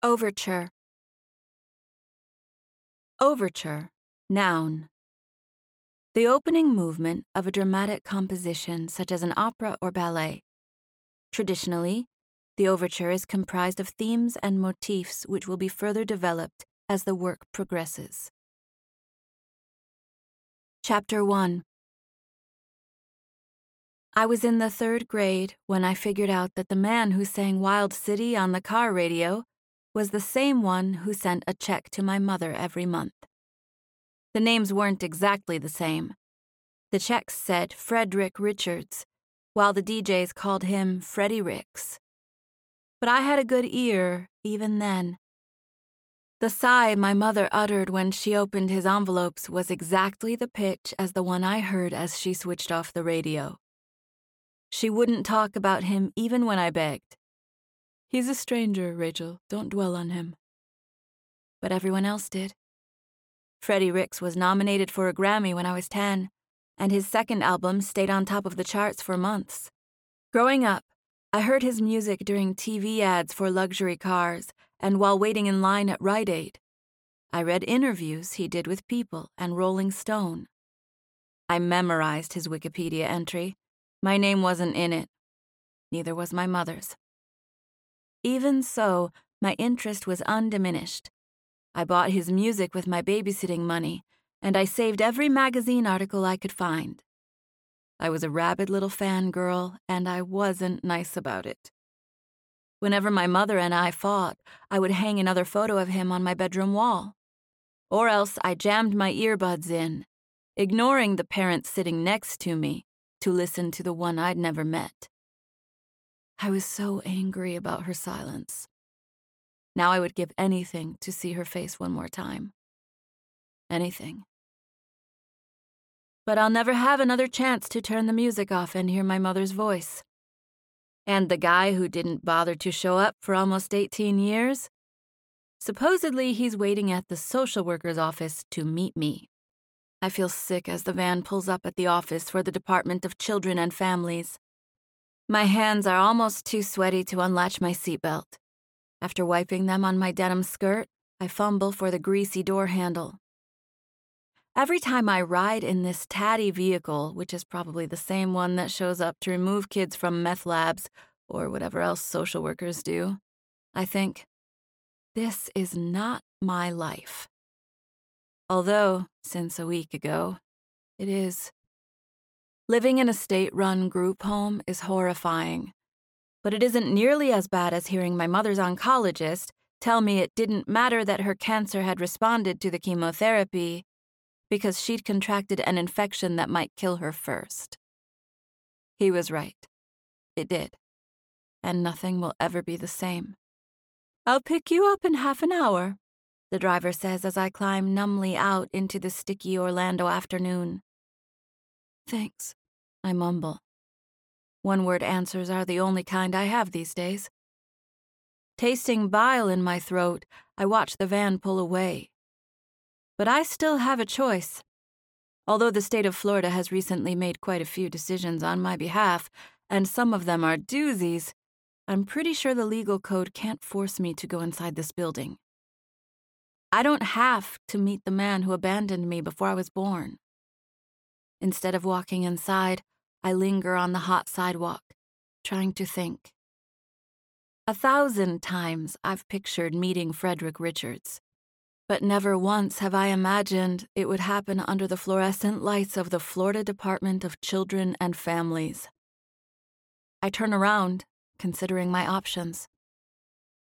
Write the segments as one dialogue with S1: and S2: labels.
S1: Overture. Overture, noun. The opening movement of a dramatic composition such as an opera or ballet. Traditionally, the overture is comprised of themes and motifs which will be further developed as the work progresses. Chapter 1 I was in the third grade when I figured out that the man who sang Wild City on the car radio was the same one who sent a check to my mother every month. The names weren't exactly the same. The checks said Frederick Richards, while the DJs called him Freddie Ricks. But I had a good ear even then. The sigh my mother uttered when she opened his envelopes was exactly the pitch as the one I heard as she switched off the radio. She wouldn't talk about him even when I begged. He's a stranger, Rachel. Don't dwell on him. But everyone else did. Freddie Ricks was nominated for a Grammy when I was 10, and his second album stayed on top of the charts for months. Growing up, I heard his music during TV ads for luxury cars and while waiting in line at Rite Aid. I read interviews he did with People and Rolling Stone. I memorized his Wikipedia entry. My name wasn't in it. Neither was my mother's. Even so, my interest was undiminished. I bought his music with my babysitting money, and I saved every magazine article I could find. I was a rabid little fangirl, and I wasn't nice about it. Whenever my mother and I fought, I would hang another photo of him on my bedroom wall. Or else I jammed my earbuds in, ignoring the parents sitting next to me, to listen to the one I'd never met. I was so angry about her silence. Now I would give anything to see her face one more time. Anything. But I'll never have another chance to turn the music off and hear my mother's voice. And the guy who didn't bother to show up for almost 18 years? Supposedly, he's waiting at the social worker's office to meet me. I feel sick as the van pulls up at the office for the Department of Children and Families. My hands are almost too sweaty to unlatch my seatbelt. After wiping them on my denim skirt, I fumble for the greasy door handle. Every time I ride in this tatty vehicle, which is probably the same one that shows up to remove kids from meth labs or whatever else social workers do, I think, this is not my life. Although, since a week ago, it is. Living in a state run group home is horrifying. But it isn't nearly as bad as hearing my mother's oncologist tell me it didn't matter that her cancer had responded to the chemotherapy because she'd contracted an infection that might kill her first. He was right. It did. And nothing will ever be the same. I'll pick you up in half an hour, the driver says as I climb numbly out into the sticky Orlando afternoon. Thanks, I mumble. One word answers are the only kind I have these days. Tasting bile in my throat, I watch the van pull away. But I still have a choice. Although the state of Florida has recently made quite a few decisions on my behalf, and some of them are doozies, I'm pretty sure the legal code can't force me to go inside this building. I don't have to meet the man who abandoned me before I was born. Instead of walking inside, I linger on the hot sidewalk, trying to think. A thousand times I've pictured meeting Frederick Richards, but never once have I imagined it would happen under the fluorescent lights of the Florida Department of Children and Families. I turn around, considering my options.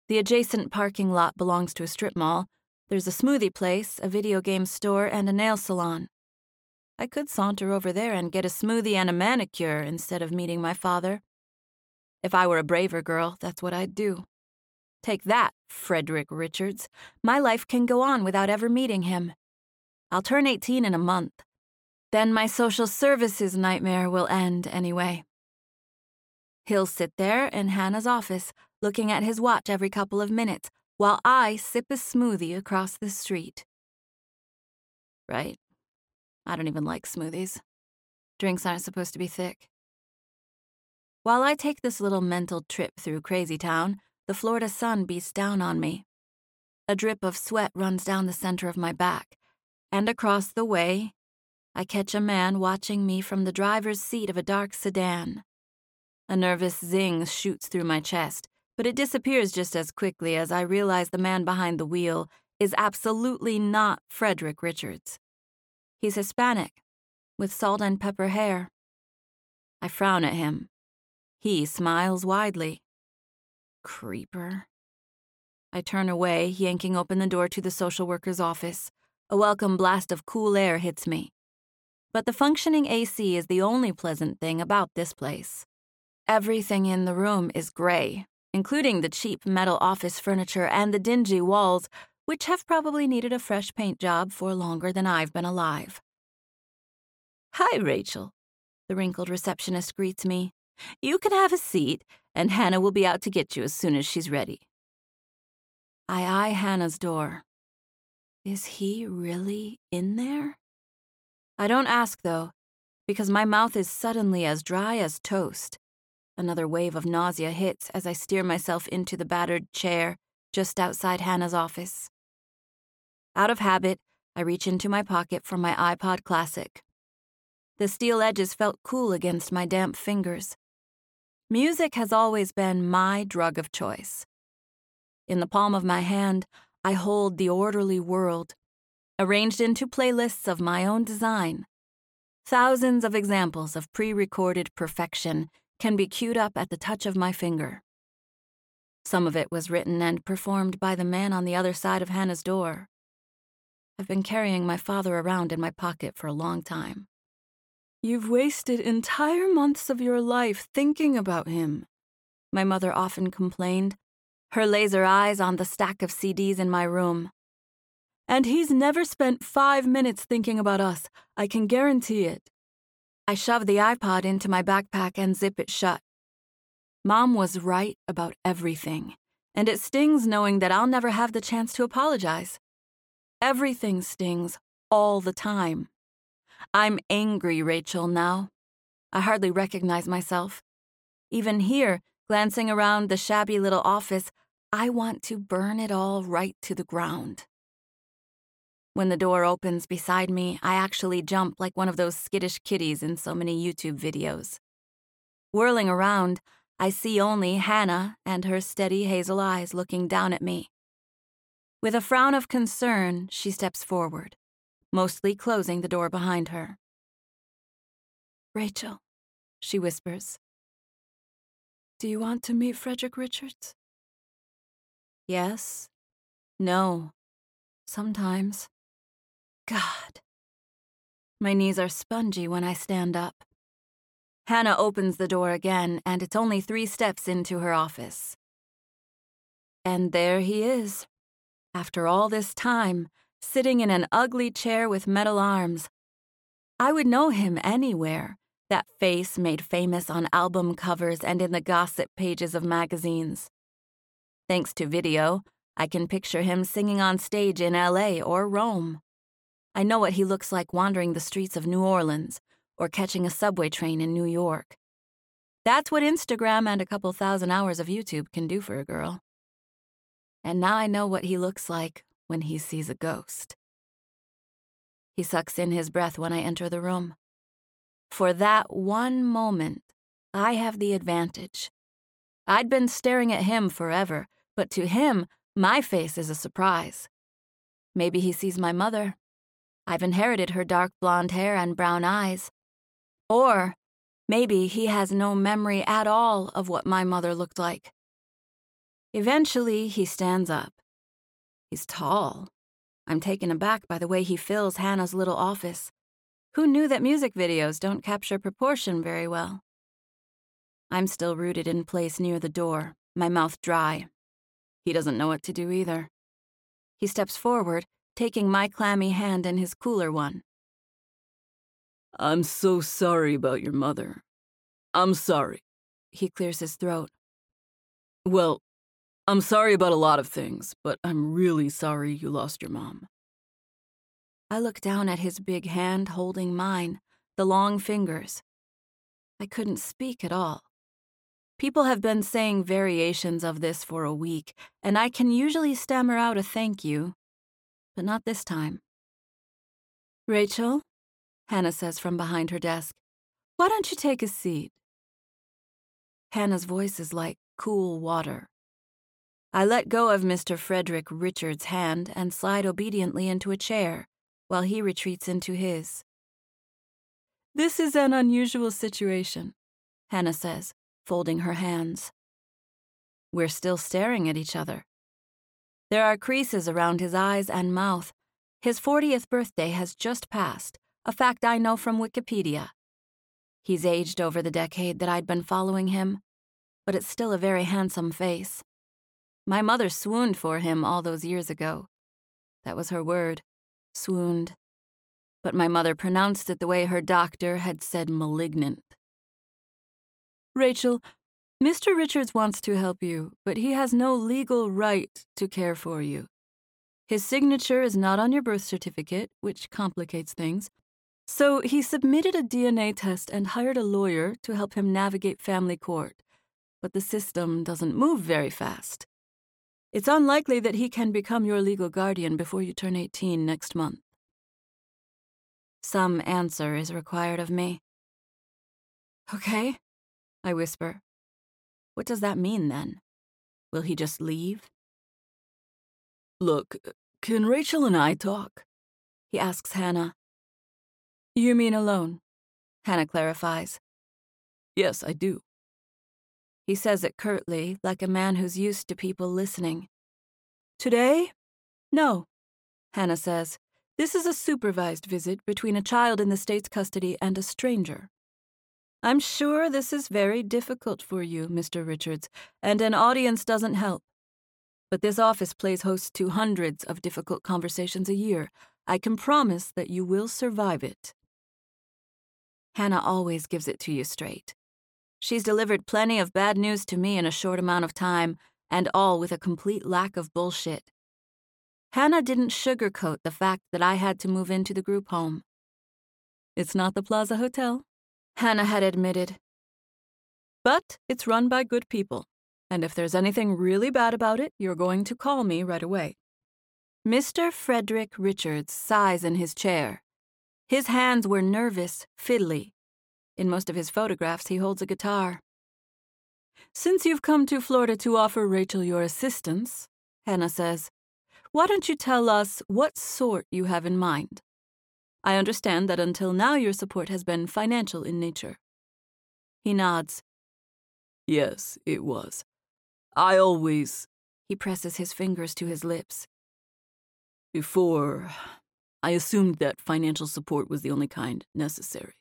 S1: The adjacent parking lot belongs to a strip mall. There's a smoothie place, a video game store, and a nail salon. I could saunter over there and get a smoothie and a manicure instead of meeting my father. If I were a braver girl, that's what I'd do. Take that, Frederick Richards. My life can go on without ever meeting him. I'll turn 18 in a month. Then my social services nightmare will end anyway. He'll sit there in Hannah's office, looking at his watch every couple of minutes, while I sip a smoothie across the street. Right? I don't even like smoothies. Drinks aren't supposed to be thick. While I take this little mental trip through Crazy Town, the Florida sun beats down on me. A drip of sweat runs down the center of my back, and across the way, I catch a man watching me from the driver's seat of a dark sedan. A nervous zing shoots through my chest, but it disappears just as quickly as I realize the man behind the wheel is absolutely not Frederick Richards. He's Hispanic, with salt and pepper hair. I frown at him. He smiles widely. Creeper. I turn away, yanking open the door to the social worker's office. A welcome blast of cool air hits me. But the functioning AC is the only pleasant thing about this place. Everything in the room is gray, including the cheap metal office furniture and the dingy walls, which have probably needed a fresh paint job for longer than I've been alive. Hi, Rachel. The wrinkled receptionist greets me. You can have a seat, and Hannah will be out to get you as soon as she's ready. I eye Hannah's door. Is he really in there? I don't ask, though, because my mouth is suddenly as dry as toast. Another wave of nausea hits as I steer myself into the battered chair just outside Hannah's office. Out of habit, I reach into my pocket for my iPod Classic. The steel edges felt cool against my damp fingers. Music has always been my drug of choice. In the palm of my hand, I hold the orderly world, arranged into playlists of my own design. Thousands of examples of pre recorded perfection can be queued up at the touch of my finger. Some of it was written and performed by the man on the other side of Hannah's door. I've been carrying my father around in my pocket for a long time. You've wasted entire months of your life thinking about him, my mother often complained, her laser eyes on the stack of CDs in my room. And he's never spent five minutes thinking about us, I can guarantee it. I shove the iPod into my backpack and zip it shut. Mom was right about everything, and it stings knowing that I'll never have the chance to apologize. Everything stings all the time. I'm angry, Rachel, now. I hardly recognize myself. Even here, glancing around the shabby little office, I want to burn it all right to the ground. When the door opens beside me, I actually jump like one of those skittish kitties in so many YouTube videos. Whirling around, I see only Hannah and her steady hazel eyes looking down at me. With a frown of concern, she steps forward, mostly closing the door behind her. Rachel, she whispers. Do you want to meet Frederick Richards? Yes. No. Sometimes. God. My knees are spongy when I stand up. Hannah opens the door again, and it's only three steps into her office. And there he is, after all this time, sitting in an ugly chair with metal arms. I would know him anywhere, that face made famous on album covers and in the gossip pages of magazines. Thanks to video, I can picture him singing on stage in LA or Rome. I know what he looks like wandering the streets of New Orleans or catching a subway train in New York. That's what Instagram and a couple thousand hours of YouTube can do for a girl. And now I know what he looks like when he sees a ghost. He sucks in his breath when I enter the room. For that one moment, I have the advantage. I'd been staring at him forever, but to him, my face is a surprise. Maybe he sees my mother, I've inherited her dark blonde hair and brown eyes. Or maybe he has no memory at all of what my mother looked like. Eventually, he stands up. He's tall. I'm taken aback by the way he fills Hannah's little office. Who knew that music videos don't capture proportion very well? I'm still rooted in place near the door, my mouth dry. He doesn't know what to do either. He steps forward taking my clammy hand in his cooler one. I'm so sorry about your mother. I'm sorry. He clears his throat. Well, I'm sorry about a lot of things, but I'm really sorry you lost your mom. I look down at his big hand holding mine, the long fingers. I couldn't speak at all. People have been saying variations of this for a week, and I can usually stammer out a thank you, but not this time. Rachel, Hannah says from behind her desk, why don't you take a seat? Hannah's voice is like cool water. I let go of Mr. Frederick Richards' hand and slide obediently into a chair, while he retreats into his. This is an unusual situation, Hannah says, folding her hands. We're still staring at each other. There are creases around his eyes and mouth. His 40th birthday has just passed, a fact I know from Wikipedia. He's aged over the decade that I'd been following him, but it's still a very handsome face. My mother swooned for him all those years ago. That was her word swooned. But my mother pronounced it the way her doctor had said malignant. Rachel, Mr. Richards wants to help you, but he has no legal right to care for you. His signature is not on your birth certificate, which complicates things. So he submitted a DNA test and hired a lawyer to help him navigate family court. But the system doesn't move very fast. It's unlikely that he can become your legal guardian before you turn 18 next month. Some answer is required of me. Okay, I whisper. What does that mean then? Will he just leave?
S2: Look, can Rachel and I talk?
S1: He asks Hannah. You mean alone? Hannah clarifies.
S2: Yes, I do.
S1: He says it curtly, like a man who's used to people listening. Today? No, Hannah says. This is a supervised visit between a child in the state's custody and a stranger. I'm sure this is very difficult for you, Mr. Richards, and an audience doesn't help. But this office plays host to hundreds of difficult conversations a year. I can promise that you will survive it. Hannah always gives it to you straight. She's delivered plenty of bad news to me in a short amount of time, and all with a complete lack of bullshit. Hannah didn't sugarcoat the fact that I had to move into the group home. It's not the Plaza Hotel, Hannah had admitted. But it's run by good people, and if there's anything really bad about it, you're going to call me right away. Mr. Frederick Richards sighs in his chair. His hands were nervous, fiddly. In most of his photographs, he holds a guitar. Since you've come to Florida to offer Rachel your assistance, Hannah says, why don't you tell us what sort you have in mind? I understand that until now your support has been financial in nature. He nods.
S2: Yes, it was. I always.
S1: He presses his fingers to his lips.
S2: Before, I assumed that financial support was the only kind necessary.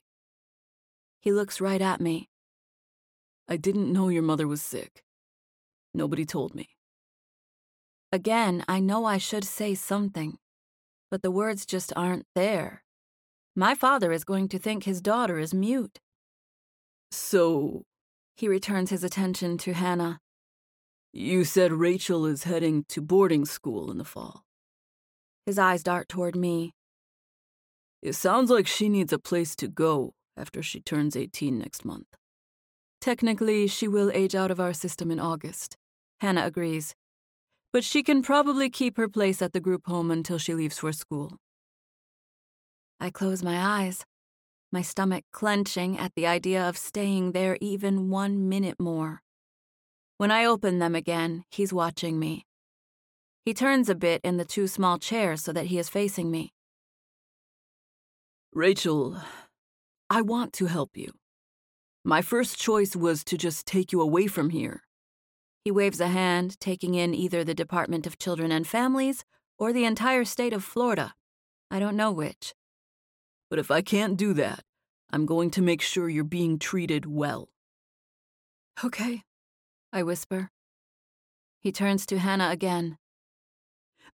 S1: He looks right at me.
S2: I didn't know your mother was sick. Nobody told me.
S1: Again, I know I should say something, but the words just aren't there. My father is going to think his daughter is mute.
S2: So.
S1: He returns his attention to Hannah.
S2: You said Rachel is heading to boarding school in the fall.
S1: His eyes dart toward me.
S2: It sounds like she needs a place to go after she turns 18 next month.
S1: Technically, she will age out of our system in August. Hannah agrees. But she can probably keep her place at the group home until she leaves for school. I close my eyes, my stomach clenching at the idea of staying there even one minute more. When I open them again, he's watching me. He turns a bit in the two small chairs so that he is facing me.
S2: Rachel, I want to help you. My first choice was to just take you away from here.
S1: He waves a hand, taking in either the Department of Children and Families or the entire state of Florida. I don't know which.
S2: But if I can't do that, I'm going to make sure you're being treated well.
S1: Okay, I whisper. He turns to Hannah again.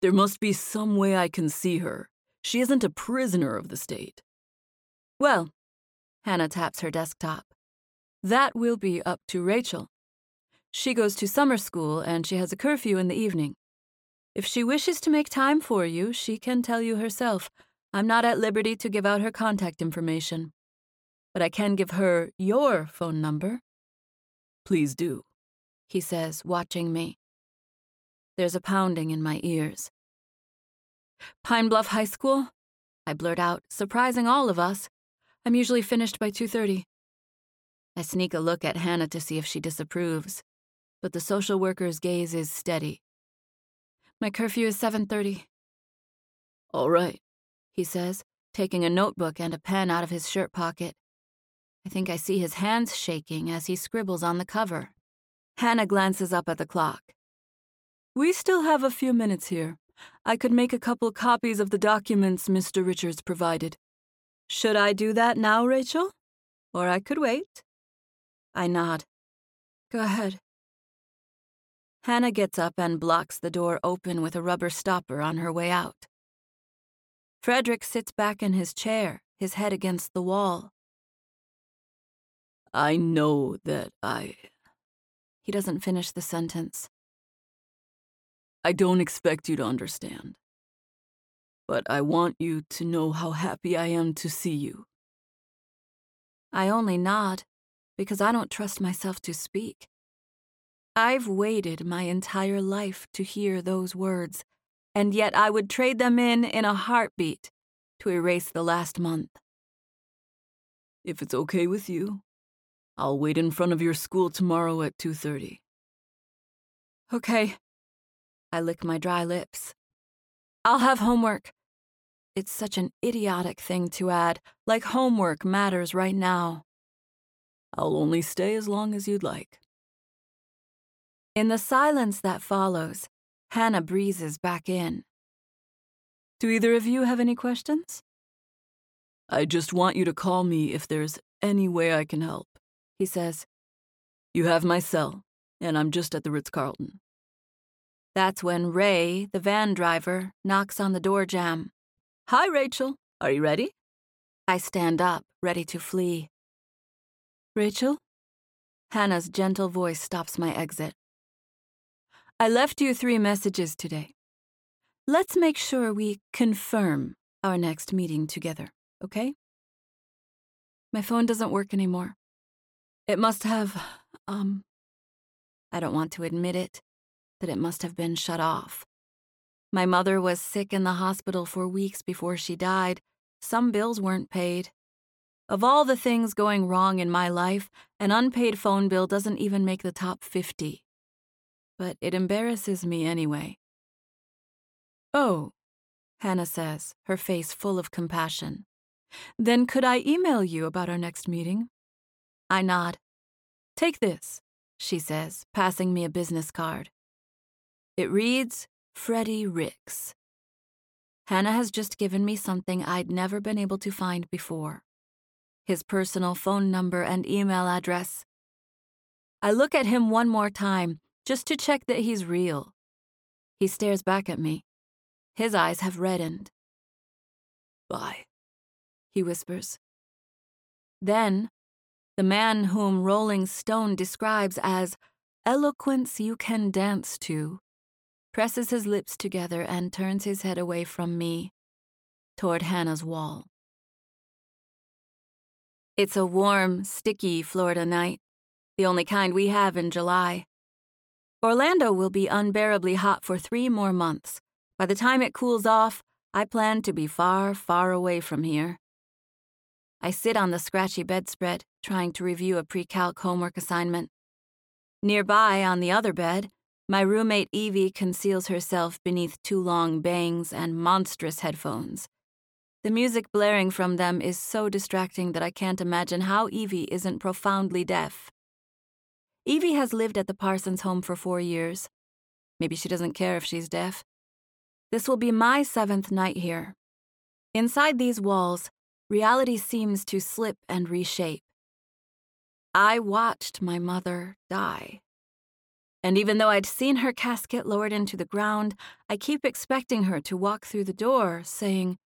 S2: There must be some way I can see her. She isn't a prisoner of the state.
S1: Well, Hannah taps her desktop. That will be up to Rachel. She goes to summer school and she has a curfew in the evening. If she wishes to make time for you, she can tell you herself. I'm not at liberty to give out her contact information. But I can give her your phone number.
S2: Please do,
S1: he says, watching me. There's a pounding in my ears. Pine Bluff High School? I blurt out, surprising all of us. I'm usually finished by 2:30. I sneak a look at Hannah to see if she disapproves, but the social worker's gaze is steady. My curfew is 7:30.
S2: All right,
S1: he says, taking a notebook and a pen out of his shirt pocket. I think I see his hands shaking as he scribbles on the cover. Hannah glances up at the clock.
S2: We still have a few minutes here. I could make a couple copies of the documents Mr. Richards provided. Should I do that now, Rachel? Or I could wait?
S1: I nod. Go ahead. Hannah gets up and blocks the door open with a rubber stopper on her way out. Frederick sits back in his chair, his head against the wall.
S2: I know that I.
S1: He doesn't finish the sentence.
S2: I don't expect you to understand. But I want you to know how happy I am to see you.
S1: I only nod because I don't trust myself to speak. I've waited my entire life to hear those words, and yet I would trade them in in a heartbeat to erase the last month.
S2: If it's okay with you, I'll wait in front of your school tomorrow at 2:30.
S1: Okay. I lick my dry lips. I'll have homework. It's such an idiotic thing to add, like homework matters right now.
S2: I'll only stay as long as you'd like.
S1: In the silence that follows, Hannah breezes back in.
S2: Do either of you have any questions? I just want you to call me if there's any way I can help, he says. You have my cell, and I'm just at the Ritz Carlton.
S1: That's when Ray, the van driver, knocks on the door jamb.
S2: Hi, Rachel. Are you ready?
S1: I stand up, ready to flee.
S2: Rachel?
S1: Hannah's gentle voice stops my exit. I left you three messages today. Let's make sure we confirm our next meeting together, okay? My phone doesn't work anymore. It must have, um, I don't want to admit it, that it must have been shut off. My mother was sick in the hospital for weeks before she died. Some bills weren't paid. Of all the things going wrong in my life, an unpaid phone bill doesn't even make the top 50 but it embarrasses me anyway. Oh, Hannah says, her face full of compassion. Then could I email you about our next meeting? I nod. Take this, she says, passing me a business card. It reads Freddie Ricks. Hannah has just given me something I'd never been able to find before his personal phone number and email address. I look at him one more time just to check that he's real. He stares back at me. His eyes have reddened.
S2: Bye,
S1: he whispers. Then, the man whom Rolling Stone describes as eloquence you can dance to presses his lips together and turns his head away from me toward Hannah's wall. It's a warm, sticky Florida night, the only kind we have in July. Orlando will be unbearably hot for three more months. By the time it cools off, I plan to be far, far away from here. I sit on the scratchy bedspread, trying to review a pre calc homework assignment. Nearby, on the other bed, my roommate Evie conceals herself beneath two long bangs and monstrous headphones. The music blaring from them is so distracting that I can't imagine how Evie isn't profoundly deaf. Evie has lived at the Parsons home for four years. Maybe she doesn't care if she's deaf. This will be my seventh night here. Inside these walls, reality seems to slip and reshape. I watched my mother die. And even though I'd seen her casket lowered into the ground, I keep expecting her to walk through the door, saying,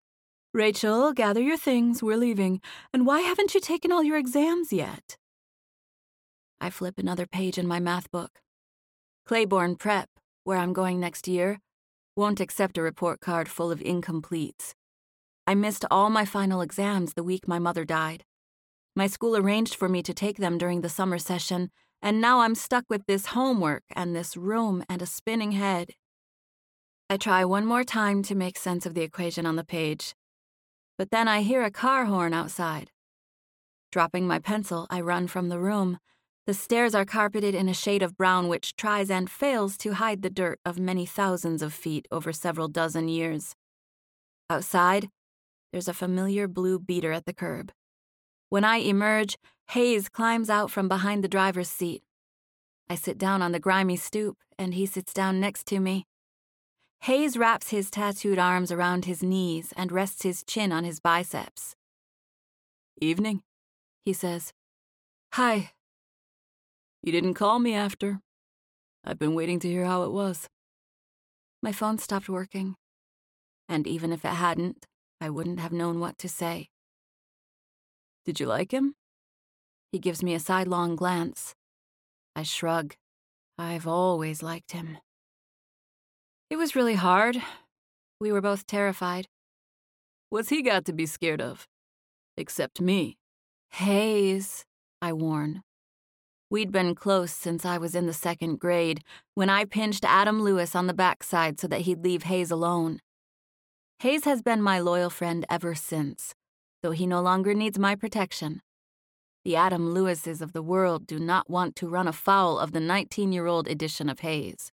S1: Rachel, gather your things, we're leaving. And why haven't you taken all your exams yet? I flip another page in my math book. Claiborne Prep, where I'm going next year, won't accept a report card full of incompletes. I missed all my final exams the week my mother died. My school arranged for me to take them during the summer session, and now I'm stuck with this homework and this room and a spinning head. I try one more time to make sense of the equation on the page, but then I hear a car horn outside. Dropping my pencil, I run from the room. The stairs are carpeted in a shade of brown which tries and fails to hide the dirt of many thousands of feet over several dozen years. Outside, there's a familiar blue beater at the curb. When I emerge, Hayes climbs out from behind the driver's seat. I sit down on the grimy stoop, and he sits down next to me. Hayes wraps his tattooed arms around his knees and rests his chin on his biceps.
S2: Evening,
S1: he says. Hi.
S2: You didn't call me after. I've been waiting to hear how it was.
S1: My phone stopped working. And even if it hadn't, I wouldn't have known what to say.
S2: Did you like him?
S1: He gives me a sidelong glance. I shrug. I've always liked him. It was really hard. We were both terrified.
S2: What's he got to be scared of? Except me.
S1: Hayes, I warn. We'd been close since I was in the second grade, when I pinched Adam Lewis on the backside so that he'd leave Hayes alone. Hayes has been my loyal friend ever since though he no longer needs my protection. The Adam Lewises of the world do not want to run afoul of the 19 year old edition of Hayes.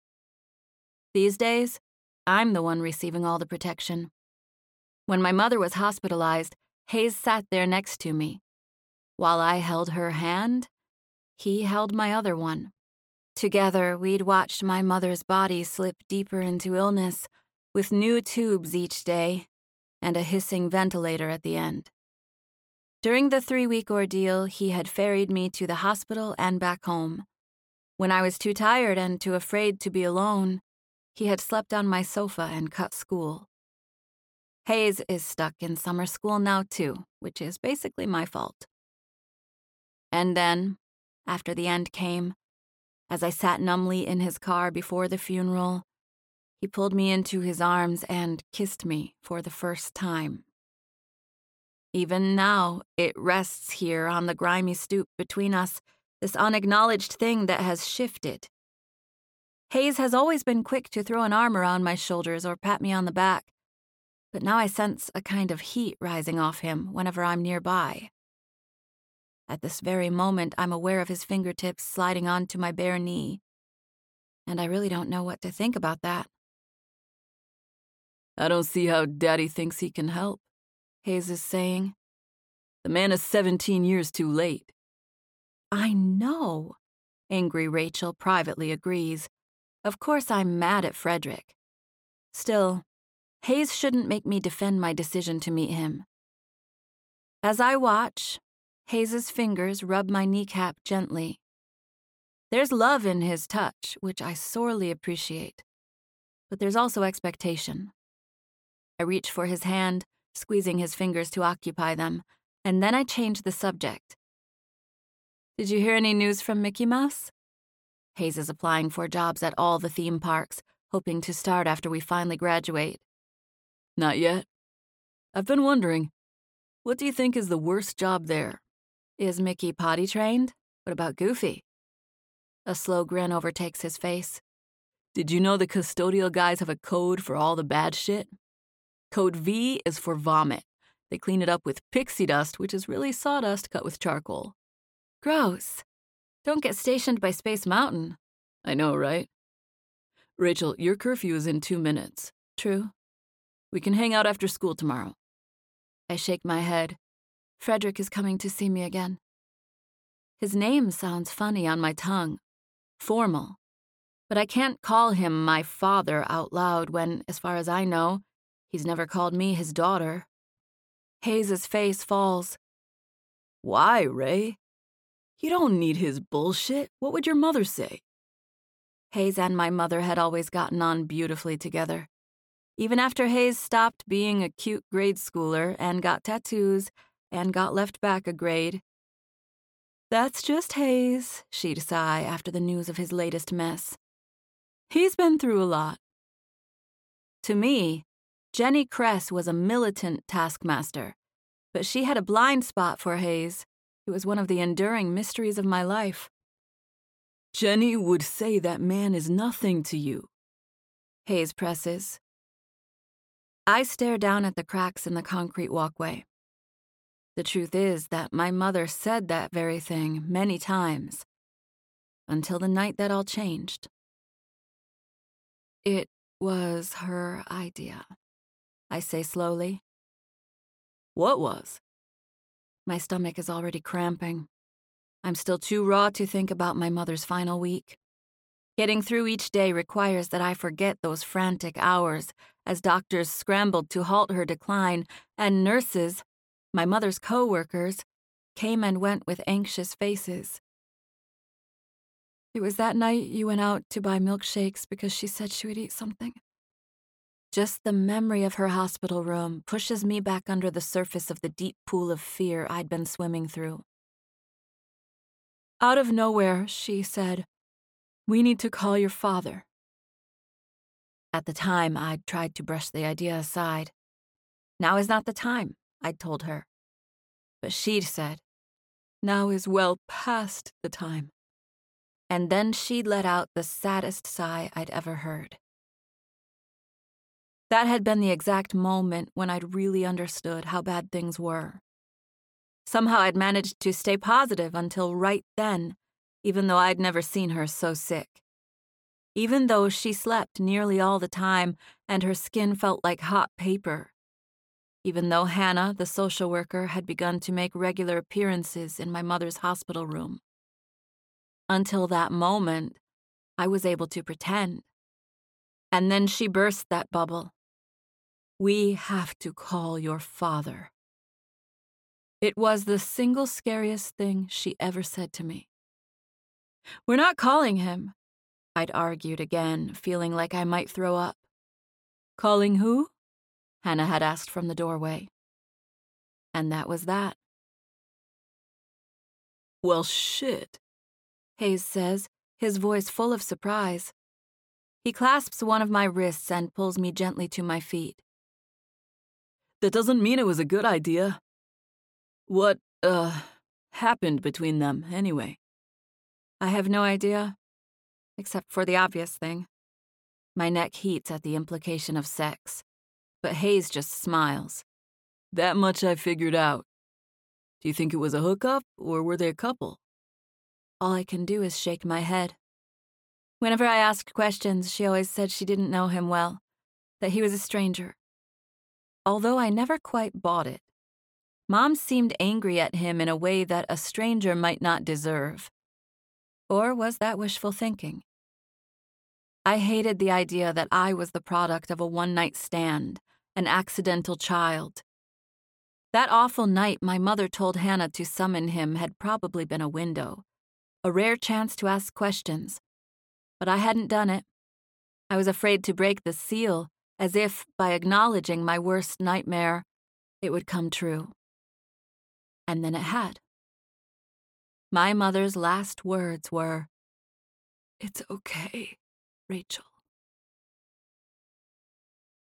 S1: These days, I'm the one receiving all the protection. When my mother was hospitalized, Hayes sat there next to me. While I held her hand, he held my other one. Together, we'd watched my mother's body slip deeper into illness, with new tubes each day and a hissing ventilator at the end. During the three week ordeal, he had ferried me to the hospital and back home. When I was too tired and too afraid to be alone, he had slept on my sofa and cut school. Hayes is stuck in summer school now, too, which is basically my fault. And then, after the end came, as I sat numbly in his car before the funeral, he pulled me into his arms and kissed me for the first time. Even now, it rests here on the grimy stoop between us, this unacknowledged thing that has shifted. Hayes has always been quick to throw an arm around my shoulders or pat me on the back, but now I sense a kind of heat rising off him whenever I'm nearby. At this very moment, I'm aware of his fingertips sliding onto my bare knee, and I really don't know what to think about that.
S2: I don't see how Daddy thinks he can help, Hayes is saying. The man is 17 years too late.
S1: I know, angry Rachel privately agrees. Of course, I'm mad at Frederick. Still, Hayes shouldn't make me defend my decision to meet him. As I watch, Hayes's fingers rub my kneecap gently. There's love in his touch, which I sorely appreciate. But there's also expectation. I reach for his hand, squeezing his fingers to occupy them, and then I changed the subject. Did you hear any news from Mickey Mouse? Hayes is applying for jobs at all the theme parks, hoping to start after we finally graduate.
S2: Not yet. I've been wondering, what do you think is the worst job there?
S1: Is Mickey potty trained? What about Goofy? A slow grin overtakes his face.
S2: Did you know the custodial guys have a code for all the bad shit? Code V is for vomit. They clean it up with pixie dust, which is really sawdust cut with charcoal.
S1: Gross. Don't get stationed by Space Mountain.
S2: I know, right? Rachel, your curfew is in two minutes.
S1: True.
S2: We can hang out after school tomorrow.
S1: I shake my head. Frederick is coming to see me again. His name sounds funny on my tongue, formal. But I can't call him my father out loud when, as far as I know, He's never called me his daughter. Hayes's face falls.
S2: Why, Ray? You don't need his bullshit. What would your mother say?
S1: Hayes and my mother had always gotten on beautifully together. Even after Hayes stopped being a cute grade schooler and got tattoos and got left back a grade. That's just Hayes, she'd sigh after the news of his latest mess. He's been through a lot. To me, Jenny Cress was a militant taskmaster, but she had a blind spot for Hayes. It was one of the enduring mysteries of my life.
S2: Jenny would say that man is nothing to you.
S1: Hayes presses. I stare down at the cracks in the concrete walkway. The truth is that my mother said that very thing many times, until the night that all changed. It was her idea, I say slowly.
S2: What was?
S1: My stomach is already cramping. I'm still too raw to think about my mother's final week. Getting through each day requires that I forget those frantic hours as doctors scrambled to halt her decline and nurses, my mother's co workers, came and went with anxious faces. It was that night you went out to buy milkshakes because she said she would eat something. Just the memory of her hospital room pushes me back under the surface of the deep pool of fear I'd been swimming through. Out of nowhere, she said, We need to call your father. At the time, I'd tried to brush the idea aside. Now is not the time, I'd told her. But she'd said, Now is well past the time. And then she'd let out the saddest sigh I'd ever heard. That had been the exact moment when I'd really understood how bad things were. Somehow I'd managed to stay positive until right then, even though I'd never seen her so sick. Even though she slept nearly all the time and her skin felt like hot paper. Even though Hannah, the social worker, had begun to make regular appearances in my mother's hospital room. Until that moment, I was able to pretend. And then she burst that bubble. We have to call your father. It was the single scariest thing she ever said to me. We're not calling him, I'd argued again, feeling like I might throw up. Calling who? Hannah had asked from the doorway. And that was that.
S2: Well, shit,
S1: Hayes says, his voice full of surprise. He clasps one of my wrists and pulls me gently to my feet.
S2: That doesn't mean it was a good idea. What, uh, happened between them, anyway?
S1: I have no idea except for the obvious thing. My neck heats at the implication of sex, but Hayes just smiles.
S2: That much I figured out. Do you think it was a hookup, or were they a couple?
S1: All I can do is shake my head. Whenever I asked questions, she always said she didn't know him well, that he was a stranger. Although I never quite bought it. Mom seemed angry at him in a way that a stranger might not deserve. Or was that wishful thinking? I hated the idea that I was the product of a one night stand, an accidental child. That awful night my mother told Hannah to summon him had probably been a window, a rare chance to ask questions. But I hadn't done it. I was afraid to break the seal, as if, by acknowledging my worst nightmare, it would come true. And then it had. My mother's last words were, It's okay. Rachel.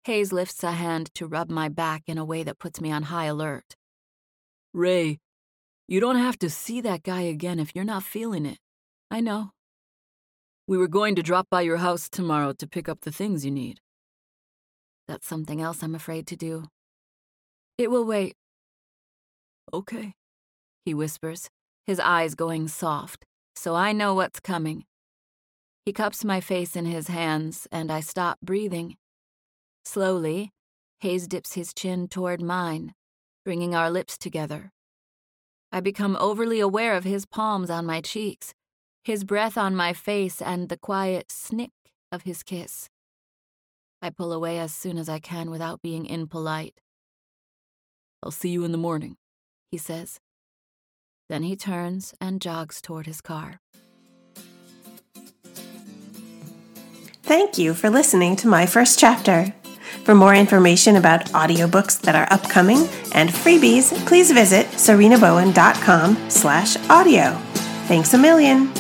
S1: Hayes lifts a hand to rub my back in a way that puts me on high alert.
S2: Ray, you don't have to see that guy again if you're not feeling it. I know. We were going to drop by your house tomorrow to pick up the things you need.
S1: That's something else I'm afraid to do. It will wait.
S2: Okay,
S1: he whispers, his eyes going soft, so I know what's coming. He cups my face in his hands, and I stop breathing. Slowly, Hayes dips his chin toward mine, bringing our lips together. I become overly aware of his palms on my cheeks, his breath on my face, and the quiet snick of his kiss. I pull away as soon as I can without being impolite.
S2: I'll see you in the morning,
S1: he says. Then he turns and jogs toward his car.
S3: Thank you for listening to my first chapter. For more information about audiobooks that are upcoming and freebies, please visit sarinabowen.com slash audio. Thanks a million.